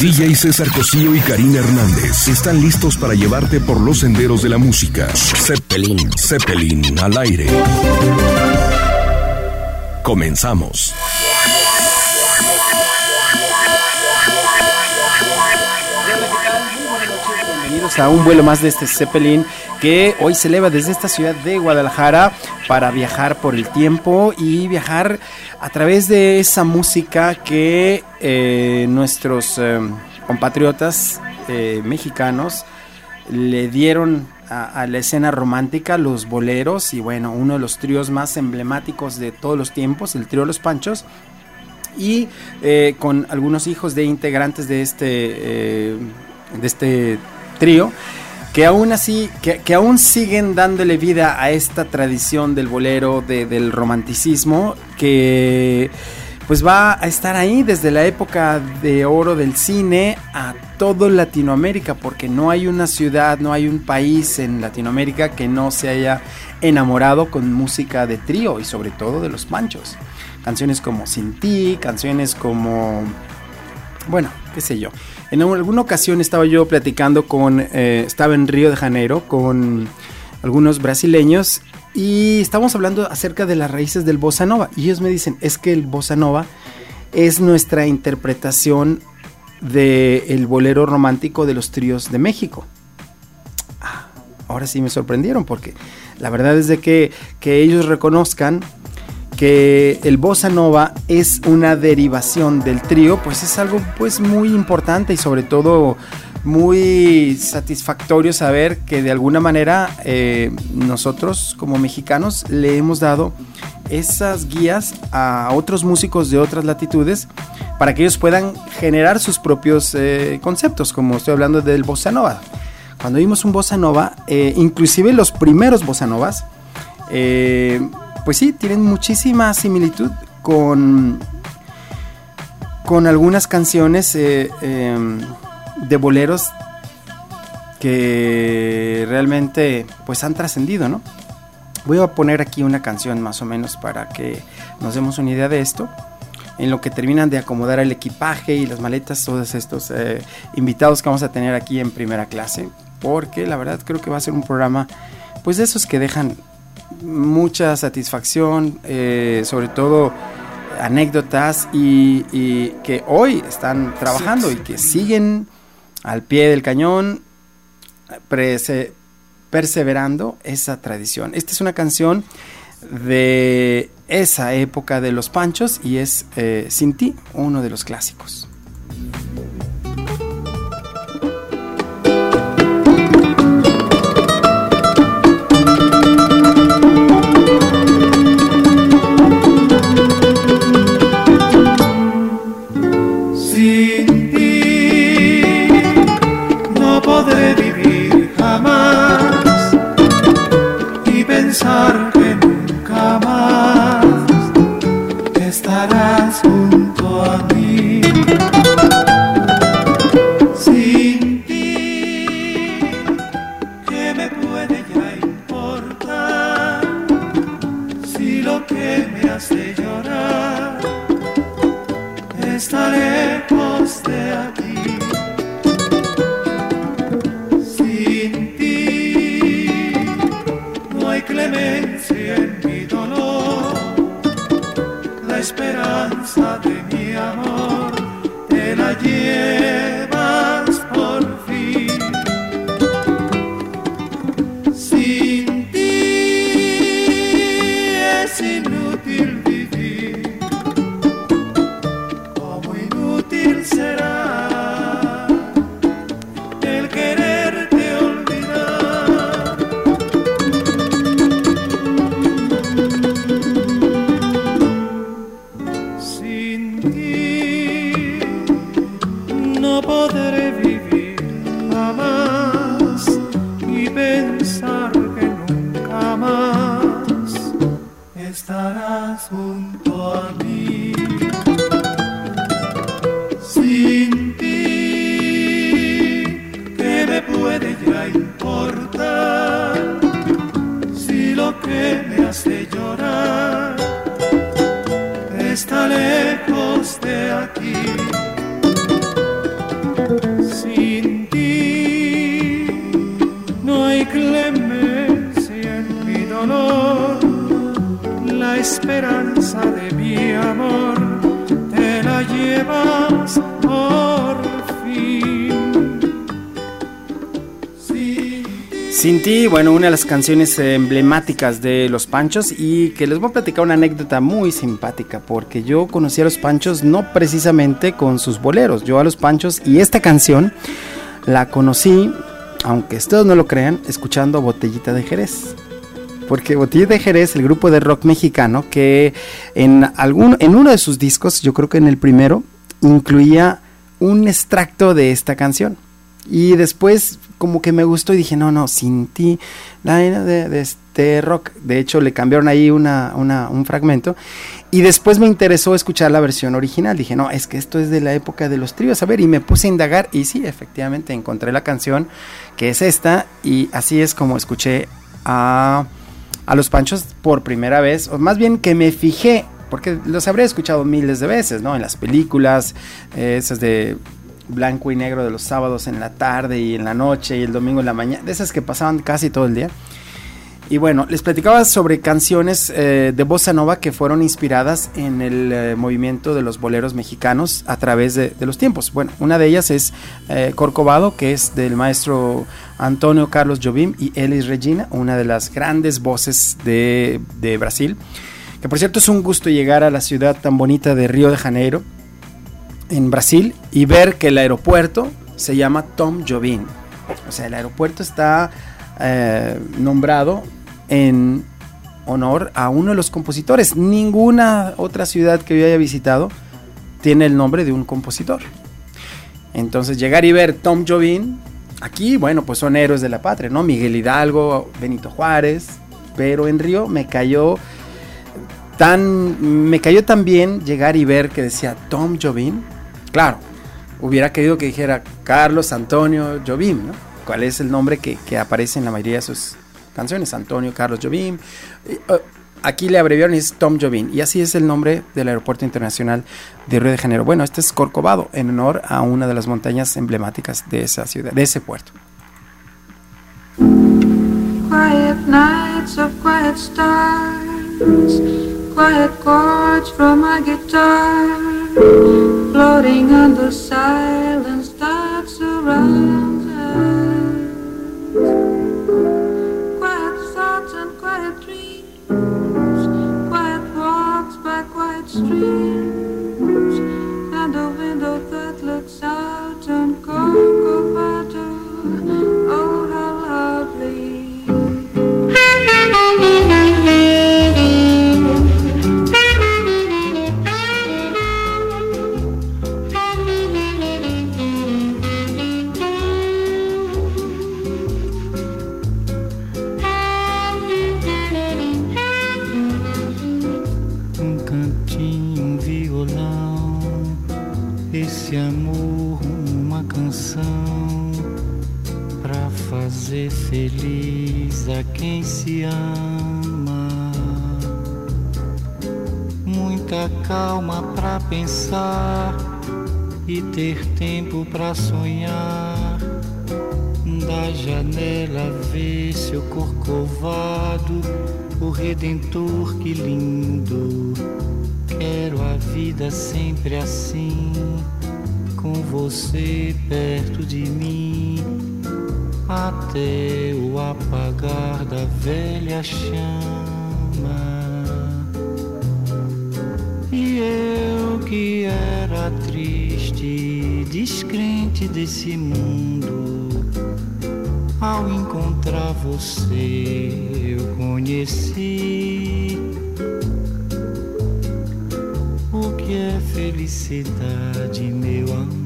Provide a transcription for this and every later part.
DJ César Cosío y Karina Hernández están listos para llevarte por los senderos de la música. Zeppelin, Zeppelin al aire. Comenzamos. Bienvenidos a un vuelo más de este Zeppelin que hoy se eleva desde esta ciudad de Guadalajara para viajar por el tiempo y viajar a través de esa música que eh, nuestros eh, compatriotas eh, mexicanos le dieron a, la escena romántica, los boleros y bueno, uno de los tríos más emblemáticos de todos los tiempos, el trío Los Panchos, y con algunos hijos de integrantes de este, de este trío que aún así, que, aún siguen dándole vida a esta tradición del bolero, del romanticismo, que pues va a estar ahí desde la época de oro del cine a todo Latinoamérica, porque no hay una ciudad, no hay un país en Latinoamérica que no se haya enamorado con música de trío y sobre todo de los panchos. Canciones como Sin ti, canciones como, bueno, qué sé yo. En alguna ocasión estaba yo platicando con, eh, estaba en Río de Janeiro con algunos brasileños y estábamos hablando acerca de las raíces del bossa nova y ellos me dicen, es que el bossa nova es nuestra interpretación del bolero romántico de los tríos de México. Ah, ahora sí me sorprendieron porque la verdad es de que, que ellos reconozcan que el bossa nova es una derivación del trío, pues es algo pues muy importante y sobre todo muy satisfactorio saber que de alguna manera eh, nosotros como mexicanos le hemos dado esas guías a otros músicos de otras latitudes para que ellos puedan generar sus propios eh, conceptos, como estoy hablando del bossa nova. Cuando vimos un bossa nova, eh, inclusive los primeros bossa novas, pues sí, tienen muchísima similitud con, con algunas canciones eh, em, de boleros que realmente pues han trascendido, ¿no? Voy a poner aquí una canción más o menos para que nos demos una idea de esto. En lo que terminan de acomodar el equipaje y las maletas, todos estos eh, invitados que vamos a tener aquí en primera clase. Porque la verdad creo que va a ser un programa, pues de esos que dejan mucha satisfacción, eh, sobre todo anécdotas y, que hoy están trabajando y que siguen al pie del cañón perseverando esa tradición. Esta es una canción de esa época de los panchos y es eh, Sin ti, uno de los clásicos. Está canciones emblemáticas de Los Panchos y que les voy a platicar una anécdota muy simpática porque yo conocí a Los Panchos no precisamente con sus boleros, yo a Los Panchos y esta canción la conocí, aunque ustedes no lo crean, escuchando Botellita de Jerez porque Botella de Jerez, el grupo de rock mexicano, que en, algún, en uno de sus discos, yo creo que en el primero, incluía un extracto de esta canción. Y después como que me gustó y dije, no, no, sin ti, la de, de este rock. De hecho, le cambiaron ahí una, una, un fragmento. Y después me interesó escuchar la versión original. Dije, no, es que esto es de la época de los tríos. A ver, y me puse a indagar. Y sí, efectivamente, encontré la canción, que es esta. Y así es como escuché a a los Panchos por primera vez, o más bien que me fijé, porque los habré escuchado miles de veces, ¿no? En las películas, eh, esas de blanco y negro de los sábados en la tarde y en la noche y el domingo en la mañana, de esas que pasaban casi todo el día. Y bueno, les platicaba sobre canciones eh, de bossa nova que fueron inspiradas en el eh, movimiento de los boleros mexicanos a través de, los tiempos. Bueno, una de ellas es eh, Corcovado, que es del maestro Antonio Carlos Jobim y Elis Regina, una de las grandes voces de, de Brasil. Que por cierto es un gusto llegar a la ciudad tan bonita de Río de Janeiro, en Brasil, y ver que el aeropuerto se llama Tom Jobim. O sea, el aeropuerto está nombrado en honor a uno de los compositores. Ninguna otra ciudad que yo haya visitado tiene el nombre de un compositor. Entonces llegar y ver Tom Jobim, aquí, bueno, pues son héroes de la patria, ¿no? Miguel Hidalgo, Benito Juárez, pero en Río me cayó tan, me cayó tan bien llegar y ver que decía Tom Jobim. Claro, hubiera querido que dijera Carlos Antonio Jobim, ¿no? ¿Cuál es el nombre que, que aparece en la mayoría de sus canciones, Antonio Carlos Jobim. Uh, aquí le abreviaron y es Tom Jobim. Y así es el nombre del Aeropuerto Internacional de Río de Janeiro. Bueno, este es Corcovado, en honor a una de las montañas emblemáticas de esa ciudad, de ese puerto. Quiet nights of quiet stars, quiet chords from my guitar, floating on the silence that surrounds us. Quiet thoughts and quiet dreams, quiet walks by quiet streets. Se ama. Muita calma para pensar e ter tempo para sonhar. Da janela vê seu corcovado, o redentor que lindo. Quero a vida sempre assim, com você perto de mim até o apagar da velha chama. E eu que era triste, descrente desse mundo, ao encontrar você eu conheci o que é felicidade, meu amor.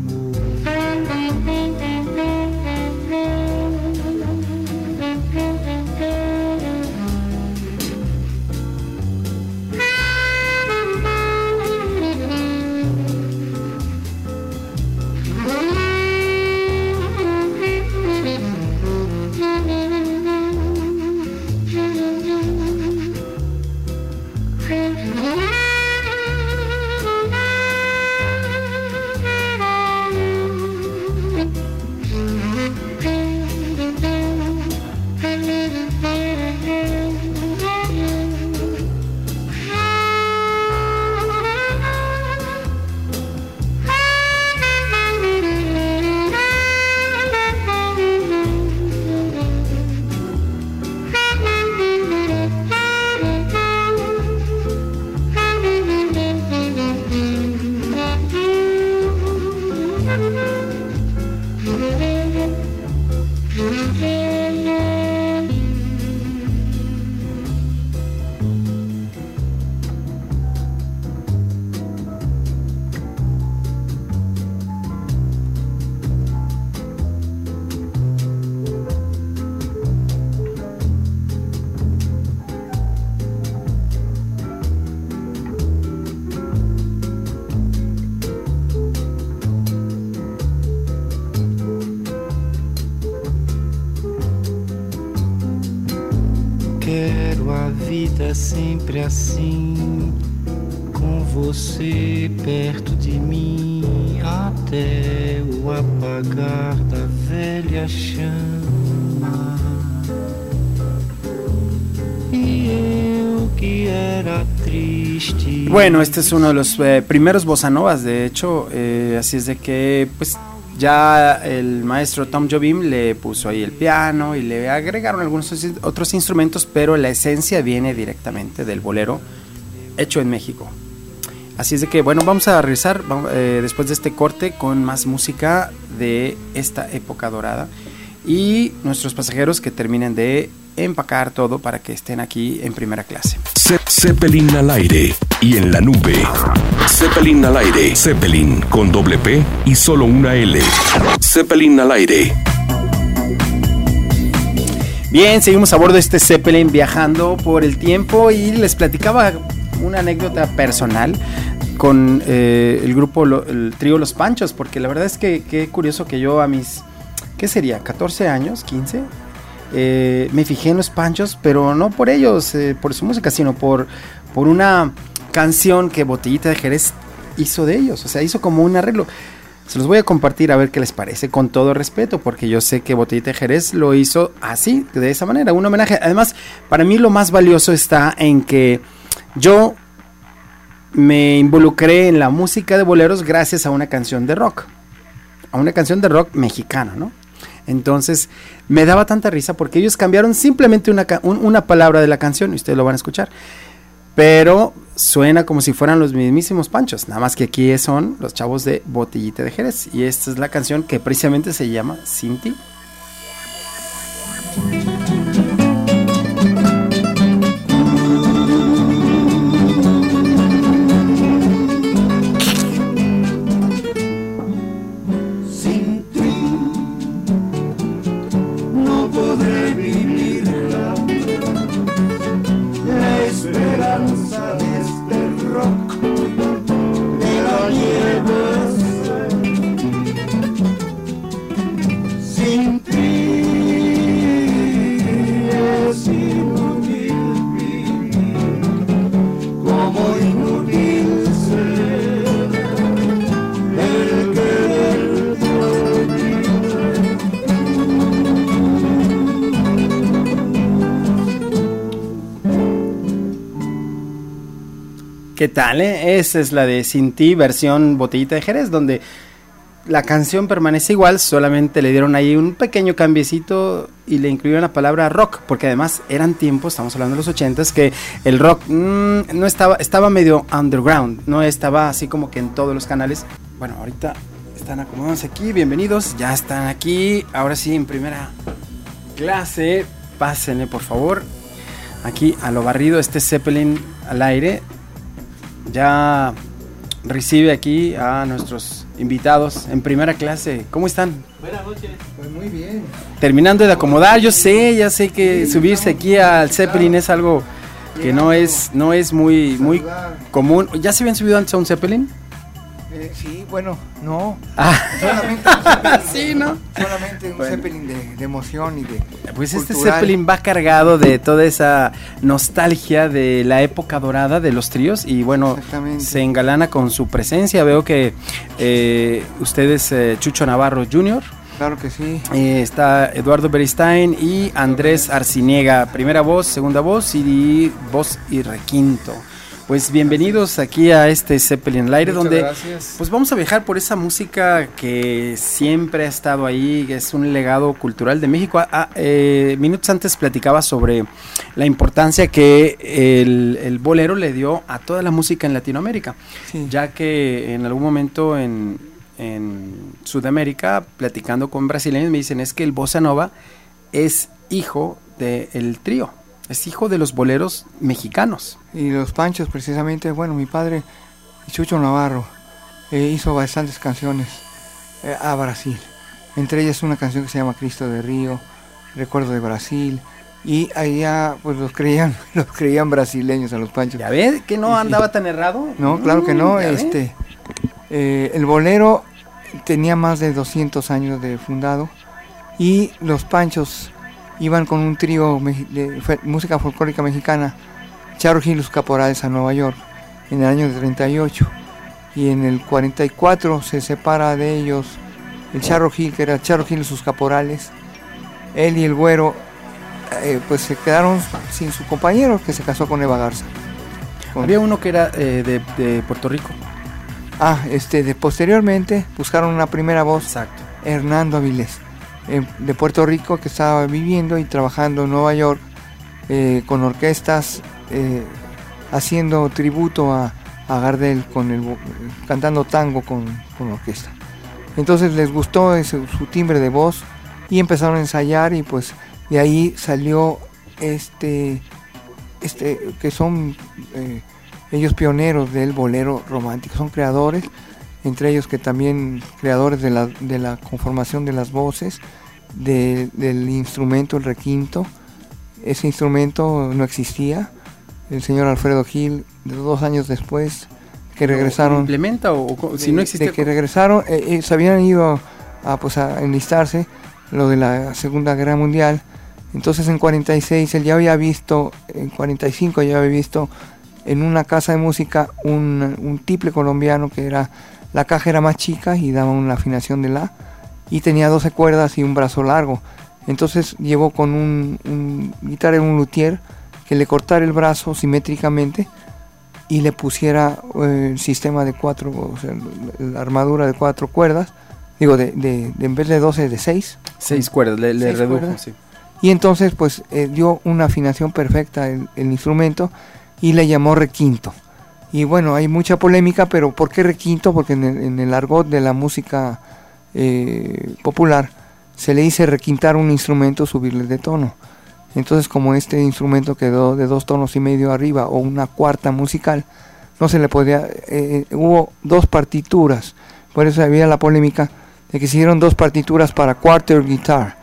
Es uno de los eh, primeros bossa novas, de hecho, eh, así es de que, pues, ya el maestro Tom Jobim le puso ahí el piano y le agregaron algunos otros instrumentos, pero la esencia viene directamente del bolero hecho en México. Así es de que, bueno, vamos a regresar vamos, eh, después de este corte con más música de esta época dorada y nuestros pasajeros que terminen de empacar todo para que estén aquí en primera clase. Zeppelin al aire y en la nube. Zeppelin al aire. Zeppelin con doble P y solo una L. Zeppelin al aire. Bien, seguimos a bordo de este Zeppelin viajando por el tiempo y les platicaba una anécdota personal con eh, el grupo, el trío Los Panchos, porque la verdad es que qué curioso que yo a mis, ¿qué sería? ¿14 años? ¿15? Eh, me fijé en Los Panchos, pero no por ellos, eh, por su música, sino por, por una canción que Botellita de Jerez hizo de ellos, o sea, hizo como un arreglo. Se los voy a compartir a ver qué les parece, con todo respeto, porque yo sé que Botellita de Jerez lo hizo así, de esa manera, un homenaje. Además, para mí lo más valioso está en que yo me involucré en la música de boleros gracias a una canción de rock, a una canción de rock mexicana, ¿no? Entonces me daba tanta risa porque ellos cambiaron simplemente una, un, una palabra de la canción, y ustedes lo van a escuchar, pero suena como si fueran los mismísimos panchos, nada más que aquí son los chavos de Botellita de Jerez, y esta es la canción que precisamente se llama Cinti. ¿Qué tal? Eh? Esa es la de Sin ti, versión Botellita de Jerez, donde la canción permanece igual, solamente le dieron ahí un pequeño cambiecito y le incluyeron la palabra rock, porque además eran tiempos, estamos hablando de los ochentas, que el rock mmm, no estaba, estaba medio underground, no estaba así como que en todos los canales. Bueno, ahorita están acomodándose aquí, bienvenidos, ya están aquí, ahora sí en primera clase, pásenle por favor, aquí a lo barrido, este Zeppelin al aire, ya recibe aquí a nuestros invitados en primera clase. ¿Cómo están? Buenas noches. Pues muy bien. Terminando de acomodar, yo sé, ya sé que sí, subirse aquí al Zeppelin es algo que no es no es muy muy común. ¿Ya se habían subido antes a un Zeppelin? Eh, sí, bueno, no. Ah. Solamente un Zeppelin, sí, ¿no? Solamente un Bueno. Zeppelin de, de emoción y de. Pues este. Zeppelin va cargado de toda esa nostalgia de la época dorada de los tríos y bueno, se engalana con su presencia. Veo que eh, ustedes, eh, Chucho Navarro Jr., Claro que sí. eh, está Eduardo Beristain y Andrés Arciniega, primera voz, segunda voz y voz y requinto. Pues bienvenidos aquí a este Zeppelin al aire, Muchas donde gracias. pues vamos a viajar por esa música que siempre ha estado ahí, que es un legado cultural de México. Ah, ah, eh, minutos antes platicaba sobre la importancia que el, el bolero le dio a toda la música en Latinoamérica, Sí. ya que en algún momento en, en Sudamérica, platicando con brasileños, me dicen es que el bossa nova es hijo del trío, es hijo de los boleros mexicanos. Y los Panchos, precisamente, bueno, mi padre, Chucho Navarro, eh, hizo bastantes canciones eh, a Brasil. Entre ellas una canción que se llama Cristo de Río, Recuerdo de Brasil. Y allá, pues los creían, los creían brasileños a los Panchos. ¿Ya ves que no andaba tan errado? No, claro que no. Mm. Este, eh, el bolero tenía más de 200 años de fundado y los Panchos iban con un trío de música folclórica mexicana Charro Gil y sus caporales a Nueva York en el año de 38 y en el 44 se separa de ellos el Charro Gil, que era Charro Gil y sus caporales. Él y el güero eh, pues se quedaron sin su compañero que se casó con Eva Garza. Con- Había uno que era eh, de, de Puerto Rico. Ah, este, de, posteriormente buscaron una primera voz, Exacto. Hernando Avilés, de Puerto Rico, que estaba viviendo y trabajando en Nueva York eh, con orquestas, eh, haciendo tributo a, a Gardel, con el, cantando tango con, con orquesta. Entonces les gustó su timbre de voz y empezaron a ensayar y pues de ahí salió este, este que son eh, ellos pioneros del bolero romántico, son creadores, entre ellos que también creadores de la, de la conformación de las voces, de- del instrumento, el requinto. Ese instrumento no existía. El señor Alfredo Gil, dos años después, que regresaron ¿Implementa o, o- si no existe? de que regresaron, eh, eh, se habían ido a, pues, a enlistarse, lo de la Segunda Guerra Mundial. Entonces en 46 él ya había visto, en 45 ya había visto en una casa de música un, un tiple colombiano que era, la caja era más chica y daba una afinación de la, y tenía 12 cuerdas y un brazo largo. Entonces llevó con un, un guitarra un luthier que le cortara el brazo simétricamente y le pusiera eh, el sistema de cuatro, o sea, la- armadura de cuatro cuerdas, digo, de, de- de- en vez de 12, de 6. Seis cuerdas, le, redujo, cuerdas. sí. Y entonces, pues, eh, dio una afinación perfecta el, el instrumento y le llamó requinto. Y bueno, hay mucha polémica, pero ¿por qué requinto? Porque en el, en el argot de la música eh, popular se le dice requintar un instrumento, subirle de tono. Entonces, como este instrumento quedó de dos tonos y medio arriba o una cuarta musical, no se le podía. eh, hubo dos partituras, por eso había la polémica de que se hicieron dos partituras para quarter guitar,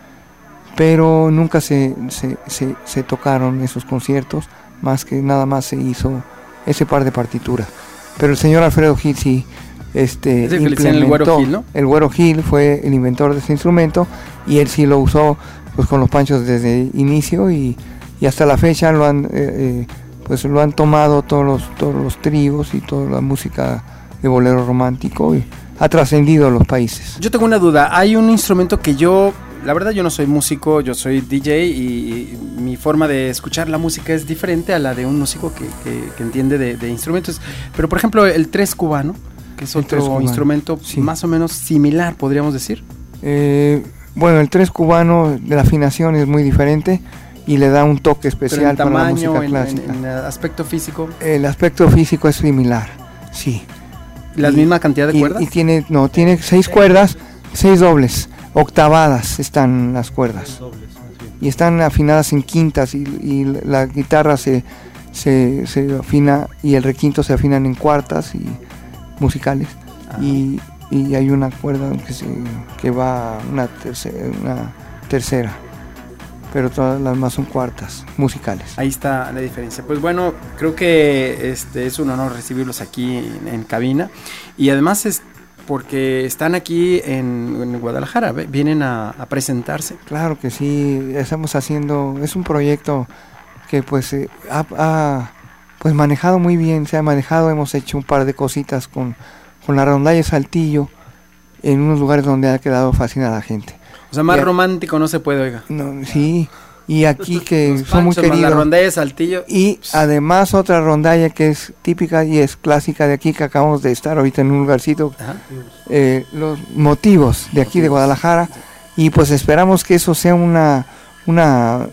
pero nunca se, se, se- se tocaron esos conciertos, más que nada más se hizo ese par de partituras. Pero el señor Alfredo sí este, Es decían el Güero implementó- Gil, ¿no? el Güero Gil fue el inventor de ese instrumento y él sí lo usó pues con los panchos desde el inicio y, y hasta la fecha lo han eh, eh, pues lo han tomado todos los todos los tríos y toda la música de bolero romántico y ha trascendido los países. Yo tengo una duda. Hay un instrumento que yo, la verdad, yo no soy músico, yo soy DJ y, y mi forma de escuchar la música es diferente a la de un músico que, que- que entiende de, de instrumentos. Pero, por ejemplo, el tres cubano, que es El otro cubano, instrumento sí. más o menos similar, podríamos decir. Eh, bueno, el tres cubano de la afinación es muy diferente y le da un toque Pero especial en para la tamaño, música en, clásica. en- en aspecto físico, El aspecto físico es similar, sí. la Y- misma cantidad de y, cuerdas. y tiene, no, tiene seis cuerdas, seis dobles, octavadas están las cuerdas. Y están afinadas en quintas y, y la guitarra se, se, se afina y el requinto se afinan en cuartas y musicales. Y, y hay una cuerda que, se, que va una tercera, una tercera, pero todas las más son cuartas musicales. Ahí está la diferencia. Pues bueno, creo que este es un honor recibirlos aquí en, en cabina y además es porque están aquí en, en Guadalajara, vienen a, a presentarse. Claro que sí, estamos haciendo, es un proyecto que pues eh, ha, ha, pues manejado muy bien, se ha manejado, hemos hecho un par de cositas con, con la rondalla Saltillo en unos lugares donde ha quedado fascinada la gente. O sea, más romántico no se puede, oiga. No, sí, y aquí que Los son muy más La queridos. rondalla de Saltillo. Y además otra rondalla que es típica y es clásica de aquí, que acabamos de estar ahorita en un lugarcito, Ajá. eh, los motivos de aquí de Guadalajara, y pues esperamos que eso sea una, una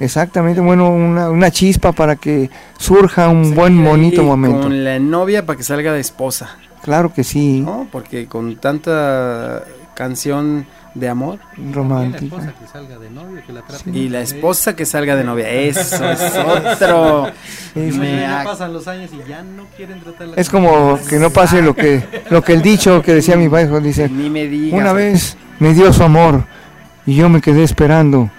Exactamente, bueno, una, una chispa para que surja un buen, bonito momento. Con la novia para que salga de esposa, Claro que sí, ¿no? Porque con tanta canción de amor romántica. que salga de novio, que la traten y la esposa que salga de novia, eso es otro. Es, Me ya ac- pasan los años y ya no quieren tratarla es como que no pase lo que, lo que el dicho que decía mi padre, dice, Ni me digas. una vez me dio su amor y yo me quedé esperando,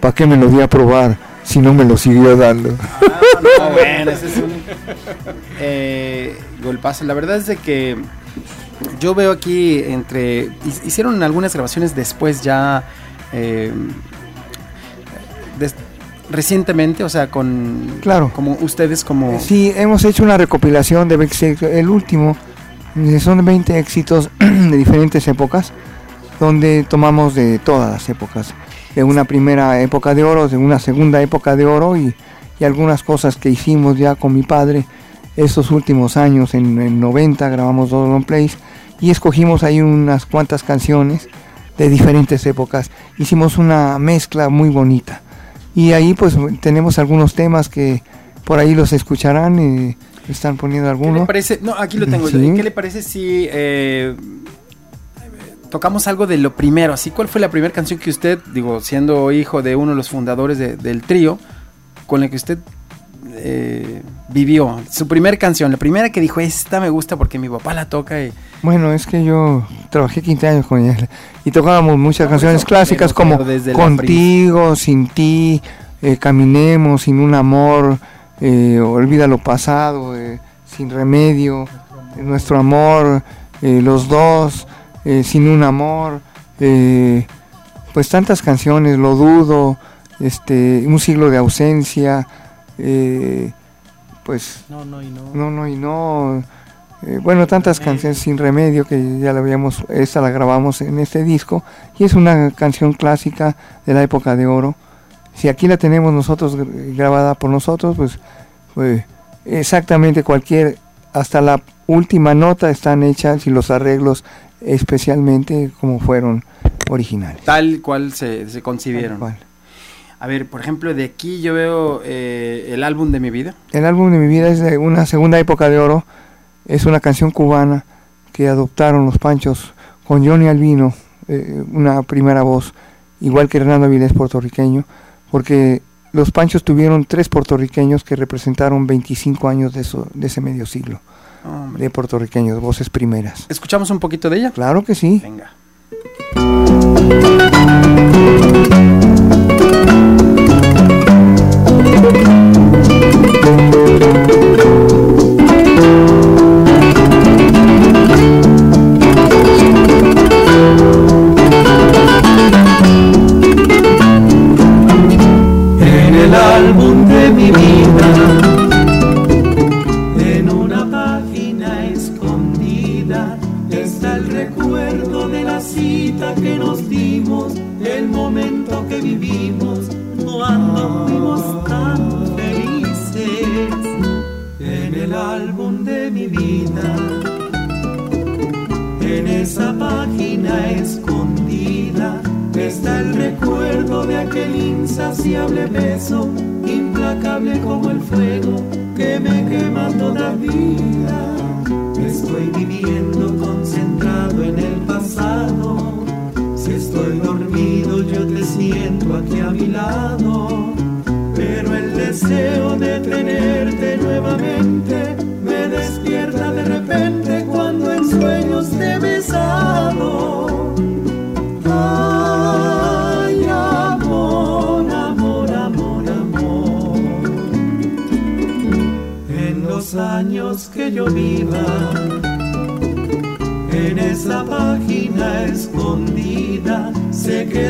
¿para qué me lo di a probar si no me lo siguió dando? Ah, no, bueno, ese es un eh, golpazo. La verdad es de que yo veo aquí entre. hi- Hicieron algunas grabaciones después ya. eh, des- recientemente, o sea, con Claro. como ustedes como Sí, hemos hecho una recopilación de 20 el último, eh, son 20 éxitos de diferentes épocas, donde tomamos de todas las épocas, de una primera época de oro, de una segunda época de oro y, y algunas cosas que hicimos ya con mi padre estos últimos años, en el 90 grabamos dos long plays y escogimos ahí unas cuantas canciones de diferentes épocas, hicimos una mezcla muy bonita y ahí pues tenemos algunos temas que por ahí los escucharán y están poniendo ¿Qué le algunos. parece? No, aquí lo tengo. Sí. ¿Qué le parece si eh, tocamos algo de lo primero? Así, ¿cuál fue la primera canción que usted, digo, siendo hijo de uno de los fundadores de- del trío, con la que usted eh, vivió? Su primera canción, la primera que dijo, esta me gusta porque mi papá la toca y... Bueno, es que yo trabajé 15 años con él y tocábamos muchas No, por canciones clásicas como desde Contigo, Sin ti, eh, Caminemos, Sin un amor, eh, Olvida lo pasado, eh, Sin remedio, Nuestro amor, Los dos, eh, Sin un amor, eh, pues tantas canciones, Lo dudo, este, Un siglo de ausencia, eh, pues No, no y no. no, no y no. bueno, tantas Remedio. canciones sin remedio que ya la habíamos, esta la grabamos en este disco y es una canción clásica de la época de oro. Si aquí la tenemos nosotros gr- grabada por nosotros, pues, pues exactamente cualquier, hasta la última nota están hechas y los arreglos especialmente como fueron originales. Tal cual se, se Tal concibieron. cual. A ver, por ejemplo, de aquí yo veo eh, el álbum de mi vida. El álbum de mi vida es de una segunda época de oro. Es una canción cubana que adoptaron los Panchos con Johnny Albino, eh, una primera voz, igual que Hernando Avilés puertorriqueño, porque los Panchos tuvieron tres puertorriqueños que representaron 25 años de, eso, de ese medio siglo, Hombre. de puertorriqueños, voces primeras. ¿Escuchamos un poquito de ella? Claro que sí. Venga.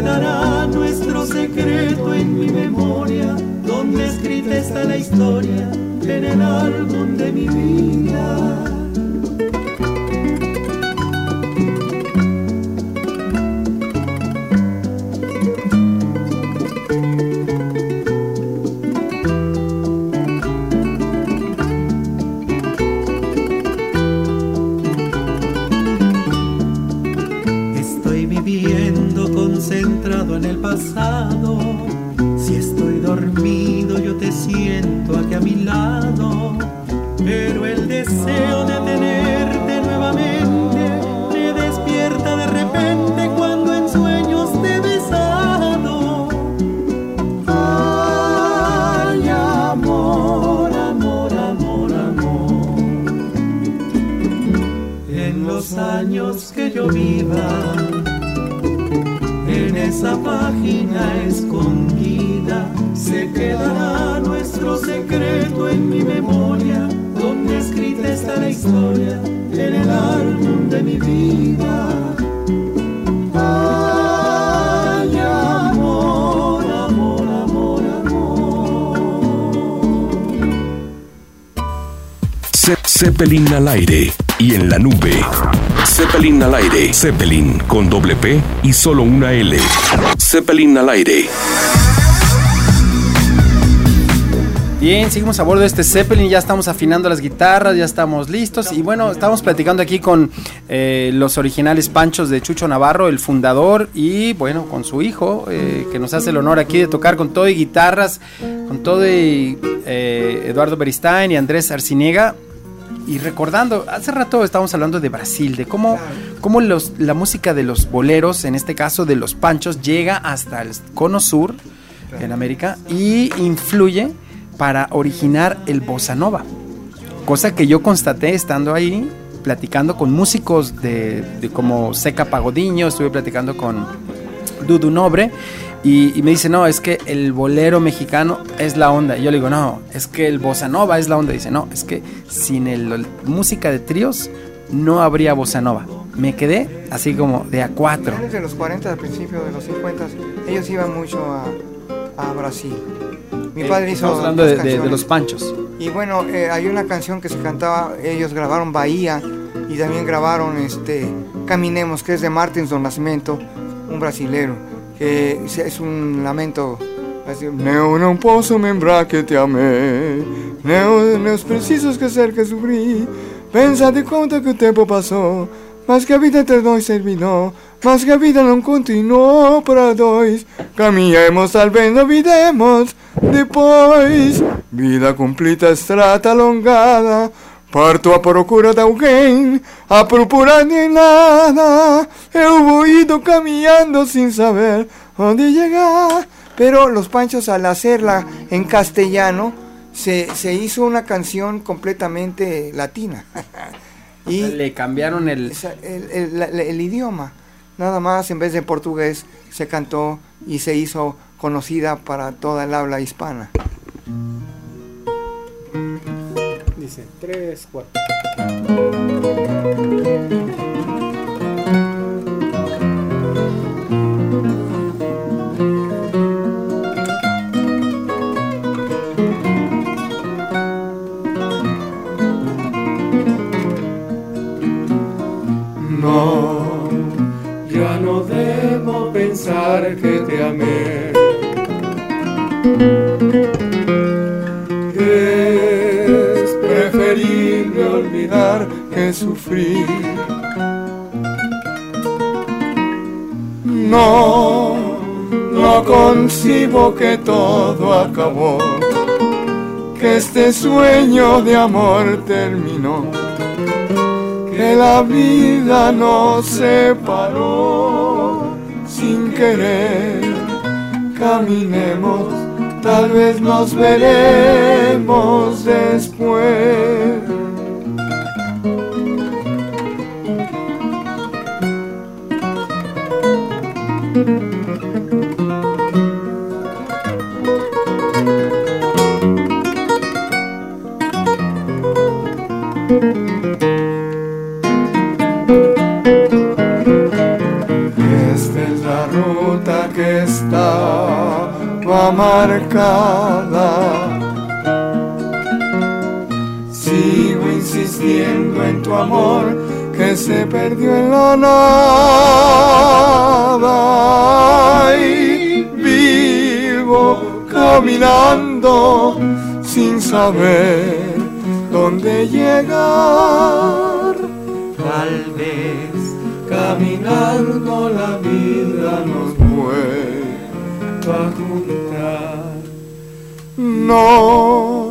Quedará nuestro secreto en mi memoria, donde escrita está la historia en el álbum de mi vida. Zeppelin al aire y en la nube. Zeppelin al aire. Zeppelin con doble P y solo una L. Zeppelin al aire. Bien, seguimos a bordo de este Zeppelin, ya estamos afinando las guitarras, ya estamos listos y bueno, estamos platicando aquí con eh, los originales panchos de Chucho Navarro, el fundador y bueno, con su hijo, eh, que nos hace el honor aquí de tocar con todo y guitarras, con todo y eh, Eduardo Beristain y Andrés Arciniega. Y recordando, hace rato estábamos hablando de Brasil, de cómo, cómo los, la música de los boleros, en este caso de los panchos, llega hasta el cono sur en América y influye para originar el bossa nova. Cosa que yo constaté estando ahí, platicando con músicos de, como Seca Pagodiño, estuve platicando con Dudu Nobre y, y me dice, no, es que el bolero mexicano es la onda. Y yo le digo, no, es que el bossa nova es la onda. Y dice, no, es que sin el, el- música de tríos no habría bossa nova. Me quedé así como de a cuatro. finales de los 40, al principio de los 50, ellos iban mucho a, a Brasil. Mi padre hizo Eh, Estamos hablando de, de- de canciones. los panchos. Y bueno, eh, hay una canción que se cantaba, ellos grabaron Bahía y también grabaron este Caminemos, que es de Martins do Nascimento, un brasilero, que es- es un lamento. así, não posso lembrar que te amei, não, meus precisos que ser que sofri, pensa de quanto que o tempo passou, mas que a vida entre nós terminou, mas que a vida não continuou para dois, caminhemos, talvez não videmos, depois, vida cumplida, estrada alongada, Parto a procura de alguém, a procurar de nada. Eu vou caminhando sin saber dónde llegar. Pero los Panchos al hacerla en castellano se, se hizo una canción completamente latina. y Le cambiaron el, el, el- el idioma, nada más en vez de portugués se cantó y se hizo conocida para toda el habla hispana. Dice 3, 4. No, ya no debo pensar que te amé. Que sufrir. No, no concibo que todo acabó, que este sueño de amor terminó que la vida nos separó sin querer. Caminemos, tal vez nos veremos después. Marcada. Sigo insistiendo en tu amor se perdió en la nada. Y vivo caminando sin saber dónde llegar. Tal vez caminando la vida nos vuelva a juntar. No,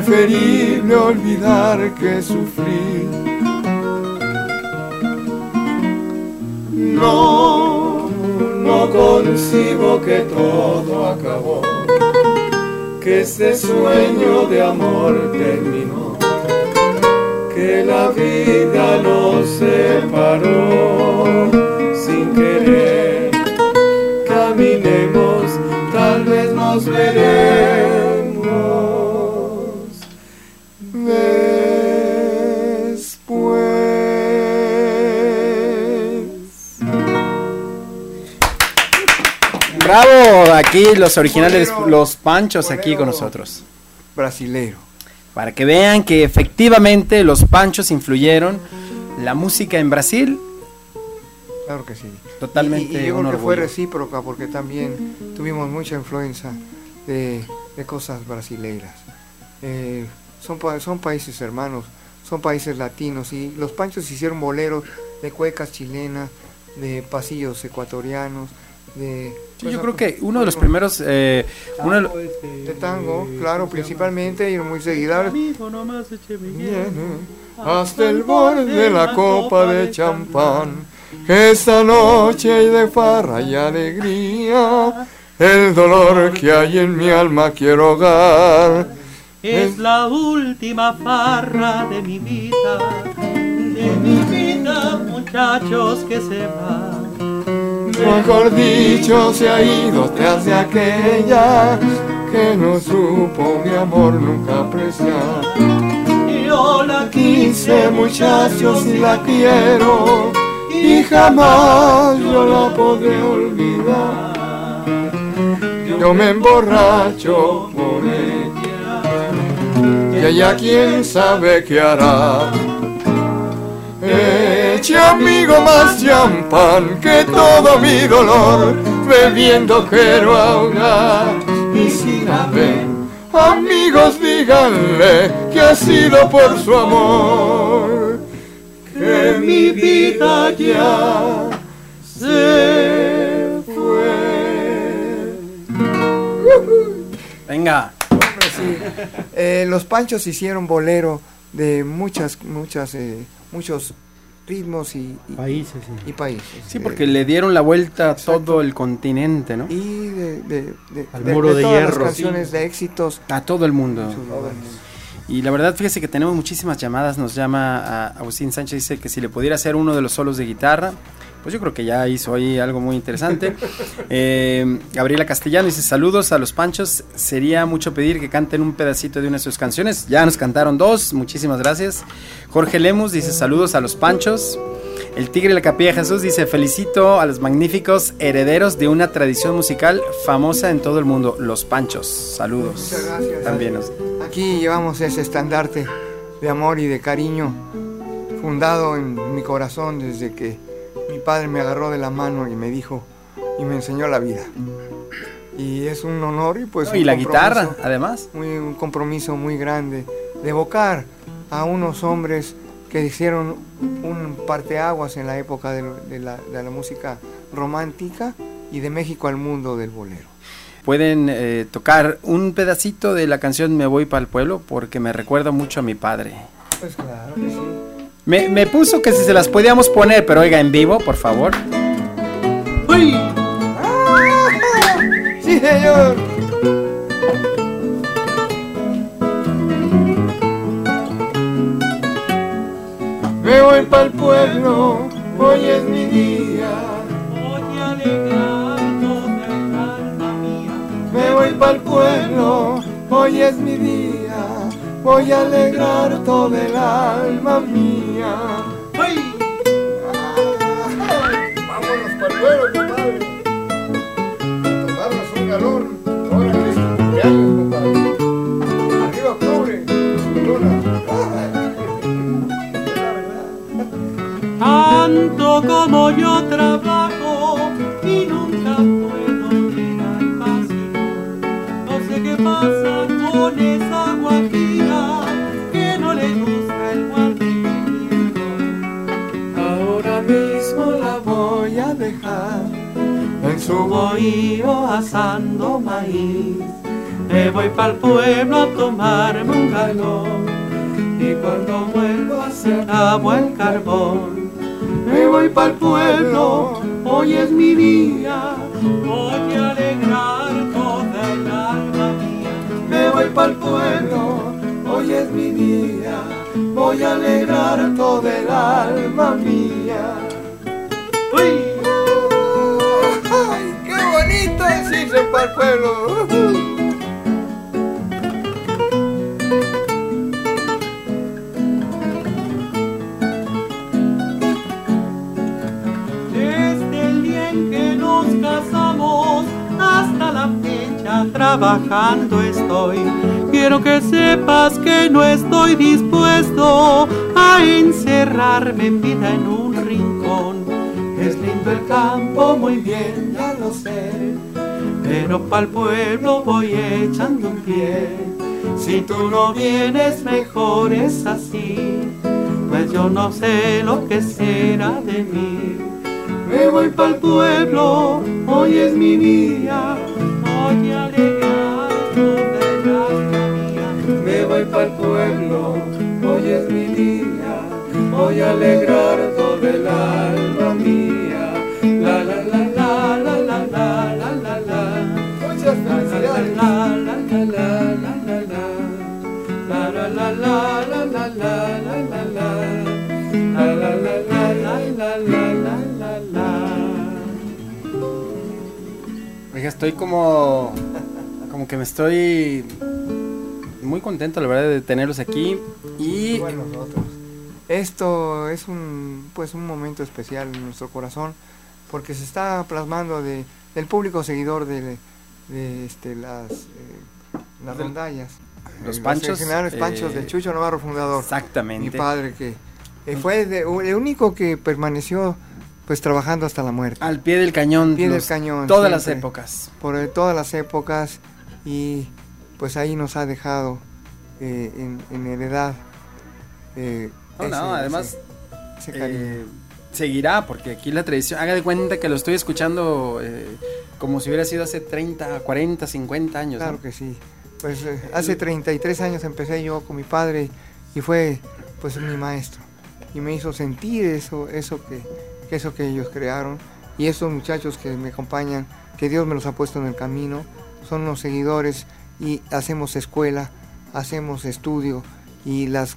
preferible olvidar que sufrir. No, no concibo que todo acabó, que este sueño de amor terminó, que la vida nos separó sin querer. Caminemos, tal vez nos veremos Bravo, aquí los originales, Bolero, los panchos aquí con nosotros. Brasileiro. Para que vean que efectivamente los panchos influyeron la música en Brasil. Claro que sí. Totalmente Y, y yo creo que fue recíproca porque también tuvimos mucha influencia de, de cosas brasileiras. Eh, son, son países hermanos, son países latinos y los panchos hicieron boleros de cuecas chilenas, de pasillos ecuatorianos, de... Sí, pues, yo creo que uno de los primeros, eh, uno de lo- De tango, claro, principalmente y muy. Viene hasta el borde de la copa de champán. Que esta noche hay de farra y alegría. El dolor que hay en mi alma quiero ahogar. Es la última farra de mi vida, de mi vida, muchachos que se van. Mejor dicho, se ha ido tras de aquella que no supo mi amor nunca apreciar. Yo la Quise muchachos y la quiero y jamás yo la podré olvidar. Yo me emborracho por ella y ella quién sabe qué hará. Eche amigo más champán que todo mi dolor bebiendo quiero ahogar. Y si la ven amigos díganle que ha sido por su amor que mi vida ya se fue. venga, Eh, los Panchos hicieron bolero de muchas, muchas, eh, muchos ritmos y, y- Países, sí. y países. sí, Eh, porque le dieron la vuelta a todo el continente, ¿no? y de, de, de- Al de- muro de todas hierro. las canciones de éxitos. A todo el mundo. Y la verdad, fíjese que tenemos muchísimas llamadas. Nos llama a Agustín Sánchez, dice que si le pudiera hacer uno de los solos de guitarra, pues yo creo que ya hizo ahí algo muy interesante. Eh, Gabriela Castellano dice: Saludos a los Panchos. Sería mucho pedir que canten un pedacito de una de sus canciones. Ya nos cantaron dos, muchísimas gracias. Jorge Lemus dice: Saludos a los Panchos. El Tigre de la Capilla de Jesús dice: Felicito a los magníficos herederos de una tradición musical famosa en todo el mundo, los Panchos. Saludos. Muchas gracias. También nos- Aquí llevamos ese estandarte de amor y de cariño fundado en mi corazón desde que mi padre me agarró de la mano y me dijo y me enseñó la vida. Y es un honor y pues y un la guitarra, además. muy, un compromiso muy grande de evocar a unos hombres que hicieron un parteaguas en la época de, de la, de la música romántica y de México al mundo del bolero. Pueden eh, tocar un pedacito de la canción Me voy para el pueblo porque me recuerda mucho a mi padre. Pues claro que sí. Me, me puso que si se las podíamos poner, pero oiga, en vivo, por favor. ¡Uy! Sí, señor. Me voy para el pueblo, hoy es mi día. Voy a alegrar toda el alma mía. Me voy para el pueblo, hoy es mi día. Voy a alegrar todo el alma mía. Pa'l pueblo a tomarme un galón. Y cuando vuelvo se acabó el carbón. Me voy para el pueblo, hoy es mi día. Voy a alegrar toda el alma mía. Me voy para el pueblo, hoy es mi día. Voy a alegrar todo el alma mía. ¡Uy! ¡Ay, qué bonito es irse para el pueblo! Trabajando estoy. Quiero que sepas que no estoy dispuesto a encerrarme en vida en un rincón. Es lindo el campo, muy bien, ya lo sé. Pero pa'l pueblo voy echando un pie. Si tú no vienes, mejor es así. Pues yo no sé lo que será de mí. Me voy pa'l pueblo, hoy es mi día. Voy a Pa'l pueblo, hoy es mi día. Voy a alegrar todo el alma mía. La la la la la la la la la la. Muchas felicidades. La la la la la la la. La la la la la la la la la la. La la la la la la la la la la. Oiga, estoy como. Como que me estoy. Muy contento, la verdad, de tenerlos aquí. Y. Bueno, nosotros. Esto es un pues un momento especial en nuestro corazón porque se está plasmando de, del público seguidor de, de este, las, eh, las Del- rondallas. Los Eh, panchos, generales panchos eh, de Chucho Navarro, fundador. Exactamente. Mi padre que eh, fue de- el único que permaneció pues trabajando hasta la muerte. Al pie del cañón. Al pie del los- cañón, Todas las siempre. épocas. por todas las épocas y pues ahí nos ha dejado eh, en, en heredad. eh, No, no, además. ese- ese cariño. eh, seguirá, porque aquí la tradición. Haga de cuenta que lo estoy escuchando eh, como si hubiera sido hace 30, 40, 50 años. ¿no? Claro que sí. Pues hace 33 años empecé yo con mi padre y fue pues mi maestro y me hizo sentir eso eso que, que eso que ellos crearon y estos muchachos que me acompañan que Dios me los ha puesto en el camino son los seguidores y hacemos escuela hacemos estudio y las,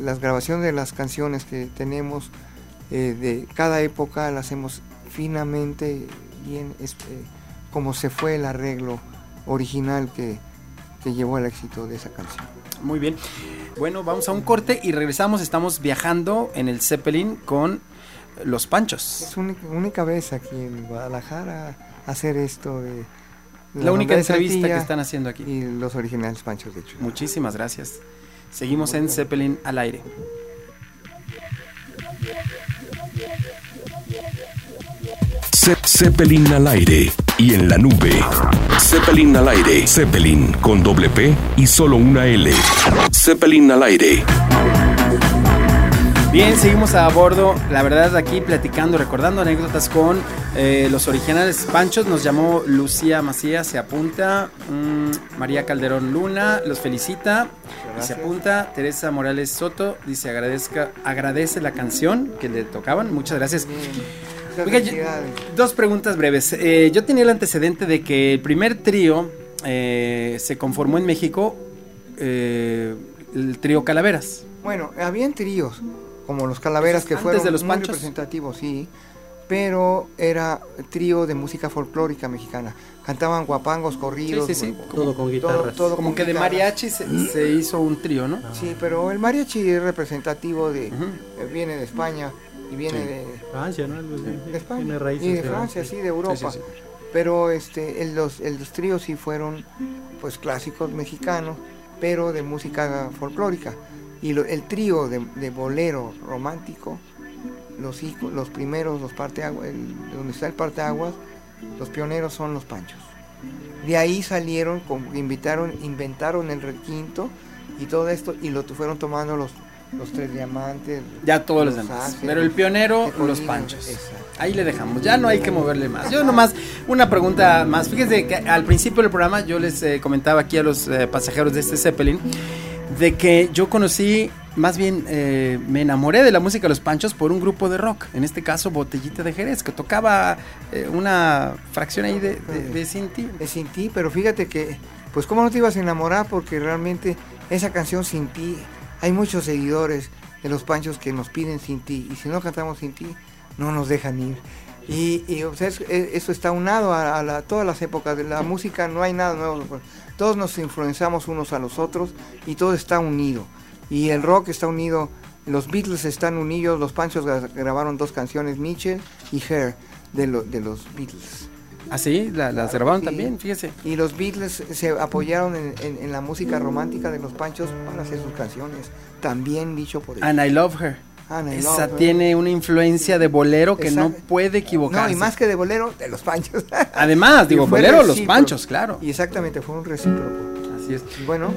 las grabaciones de las canciones que tenemos eh, de cada época las hacemos finamente bien este, como se fue el arreglo original que, que llevó al éxito de esa canción. Muy bien. Bueno, vamos a un corte y regresamos. Estamos viajando en el Zeppelin con los Panchos. Es única, única vez aquí en Guadalajara hacer esto de... La única entrevista que están haciendo aquí. Y los originales Panchos de Chuy. Muchísimas gracias. Seguimos en Zeppelin al aire. Ze- Zeppelin al aire y en la nube. Zeppelin al aire. Zeppelin con doble P y solo una L. Zeppelin al aire. Bien, seguimos a bordo. La verdad, aquí platicando, recordando anécdotas con eh, los originales Panchos. Nos llamó Lucía Macías, se apunta. mm, María Calderón Luna, los felicita. Y se apunta. Teresa Morales Soto dice: agradezca, agradece la canción que le tocaban. Muchas gracias. Oiga, yo- dos preguntas breves. Eh, yo tenía el antecedente de que el primer trío eh, se conformó en México, eh, el trío Calaveras. Bueno, habían tríos, como los Calaveras, Esos que fueron de los muy Panchos. representativos, sí. Pero era trío de música folclórica mexicana. Cantaban guapangos, corridos. Sí, sí, sí. como- Todo con guitarras. todo Como con que de mariachi se, se hizo un trío, ¿no? Sí, pero el mariachi es representativo de... Eh, viene de España y viene Sí. de, Francia, ¿no? De España Tiene raíces y de de- Francia, sí, de Europa. Sí, sí, sí. Pero este, el- los, el- los tríos sí fueron pues clásicos mexicanos, pero de música folclórica. Y lo- el trío de, de bolero romántico, los, los primeros, los parteaguas, el- donde está el parteaguas, los pioneros son los panchos. De ahí salieron, con- invitaron, inventaron el requinto y todo esto, y lo fueron tomando los, los tres diamantes. Ya todos los demás. Haces, Pero el pionero, los panchos. exacto. Ahí le dejamos. Ya no hay que moverle más. Yo nomás, una pregunta más. Fíjense que al principio del programa yo les eh, comentaba aquí a los eh, pasajeros de este Zeppelin de que yo conocí, más bien eh, me enamoré de la música de los panchos por un grupo de rock. En este caso, Botellita de Jerez, que tocaba eh, una fracción ahí de, de, de Sin Ti. Sin ti, pero fíjate que, pues cómo no te ibas a enamorar porque realmente esa canción sin ti, hay muchos seguidores de los panchos que nos piden sin ti y si no cantamos sin ti, no nos dejan ir. Y, y, o sea, es- es- eso está unado a, a la- todas las épocas de la música, no hay nada nuevo. Todos nos influenciamos unos a los otros y todo está unido. Y el rock está unido, los Beatles están unidos, los panchos gra- grabaron dos canciones, Mitchell y Hair, de, lo- de los Beatles. ¿Ah, sí? ¿La- ¿Las grabaron sí. también? Fíjese. Y los Beatles se apoyaron en, en- en la música romántica de los Panchos para hacer sus canciones. También dicho por ellos. And I Love Her. And I Esa tiene una influencia de bolero que no puede equivocarse. No, y más que de bolero, de los Panchos. Además, digo, bolero, los panchos, claro. Y exactamente, fue un recíproco. Así es. Y Bueno,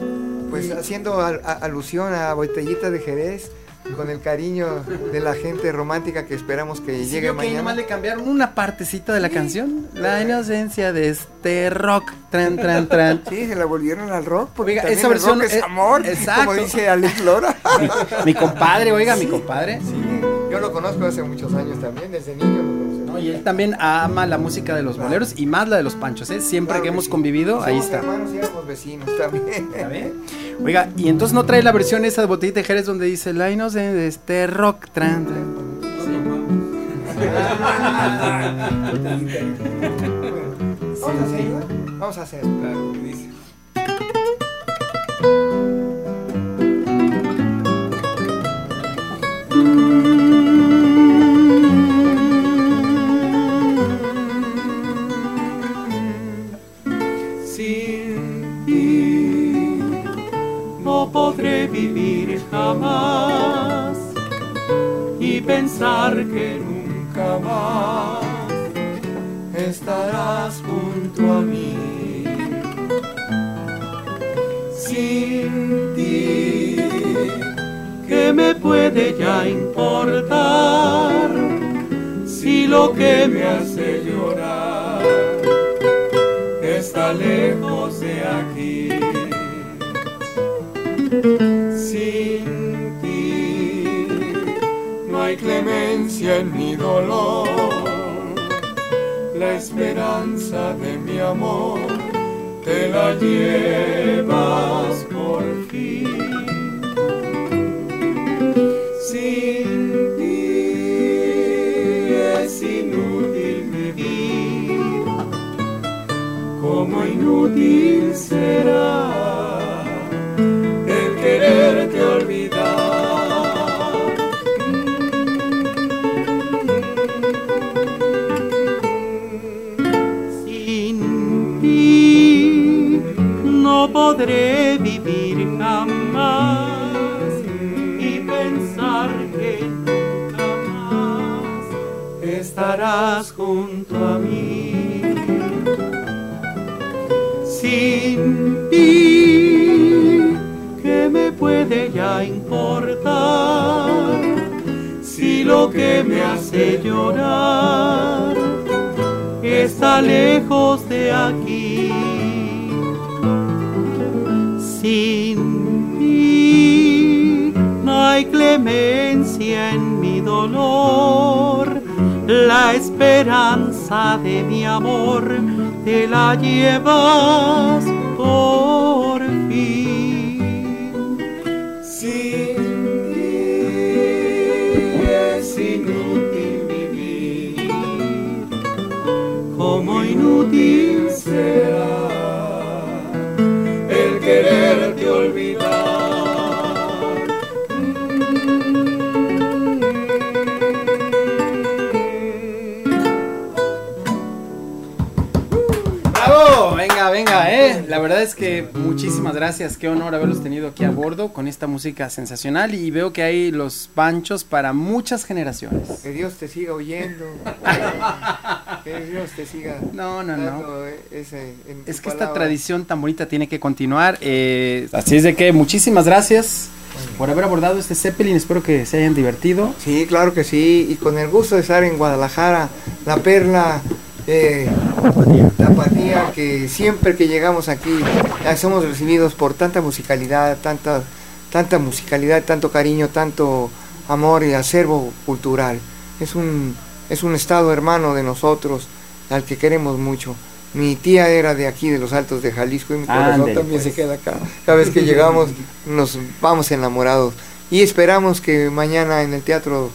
pues haciendo al- a- alusión a Botellita de Jerez, con el cariño de la gente romántica que esperamos que ¿Sí llegue vio que mañana. nomás le cambiaron una partecita de la canción? La inocencia de este rock. Tran, tran, tran. Sí, se la volvieron al rock, porque Oiga, esa el versión rock es es- amor, exacto. como dice Alex Lora. Mi compadre, oiga, mi compadre. Sí, yo lo conozco hace muchos años también, desde niño No, y él también ama la música de los boleros y más la de los panchos, ¿eh? Siempre Claro que hemos sí. convivido, ahí está. hermanos y éramos vecinos también. Oiga, y entonces no trae la versión esa de Botellita de Jerez donde dice la de este rock. Tran, tran. Vamos a hacerla. Vamos a hacerla. Sin y pensar que nunca más estarás junto a mí. Sin ti, ¿qué me puede ya importar si lo que me hace llorar está lejos de aquí. Hay clemencia en mi dolor, la esperanza de mi amor te la llevas podré vivir jamás y pensar que nunca más estarás junto a mí sin ti, ¿qué me puede ya importar? Si lo que me hace llorar está lejos de aquí. Hay clemencia en mi dolor, la esperanza de mi amor te la llevas por que muchísimas gracias. Qué honor haberlos tenido aquí a bordo con esta música sensacional. Y veo que hay los panchos para muchas generaciones. Que Dios te siga oyendo. que Dios te siga. No, no, no. ese- Es que esta tradición tan bonita tiene que continuar. eh, así es de que muchísimas gracias por haber abordado este Zeppelin. Espero que se hayan divertido. Sí, claro que sí, y con el gusto de estar en Guadalajara, la perla, eh, Tapatía, que siempre que llegamos aquí ya somos recibidos por tanta musicalidad, tanta, tanta musicalidad, tanto cariño, tanto amor y acervo cultural. Es un, es un estado hermano de nosotros, al que queremos mucho. Mi tía era de aquí, de los Altos de Jalisco, y mi corazón también pues. se queda acá. Cada vez que llegamos nos vamos enamorados. Y esperamos que mañana en el Teatro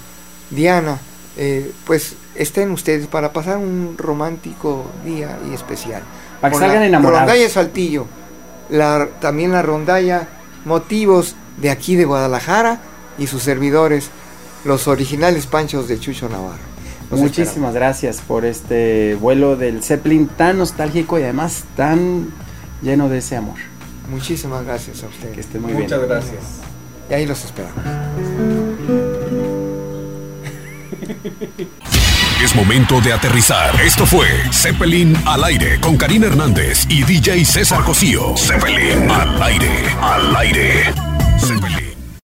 Diana, eh, pues estén ustedes para pasar un romántico día y especial. Para que salgan la enamorados. Rondalla Saltillo, la, también la rondalla Motivos de aquí de Guadalajara y sus servidores, los originales panchos de Chucho Navarro. Muchísimas gracias por este vuelo del Zeppelin tan nostálgico y además tan lleno de ese amor. Muchísimas gracias a ustedes. Que esté muy Muchas bien. gracias. Y ahí los esperamos. Es momento de aterrizar. Esto fue Zeppelin al aire con Karina Hernández y DJ César Cosío. Zeppelin al aire, al aire.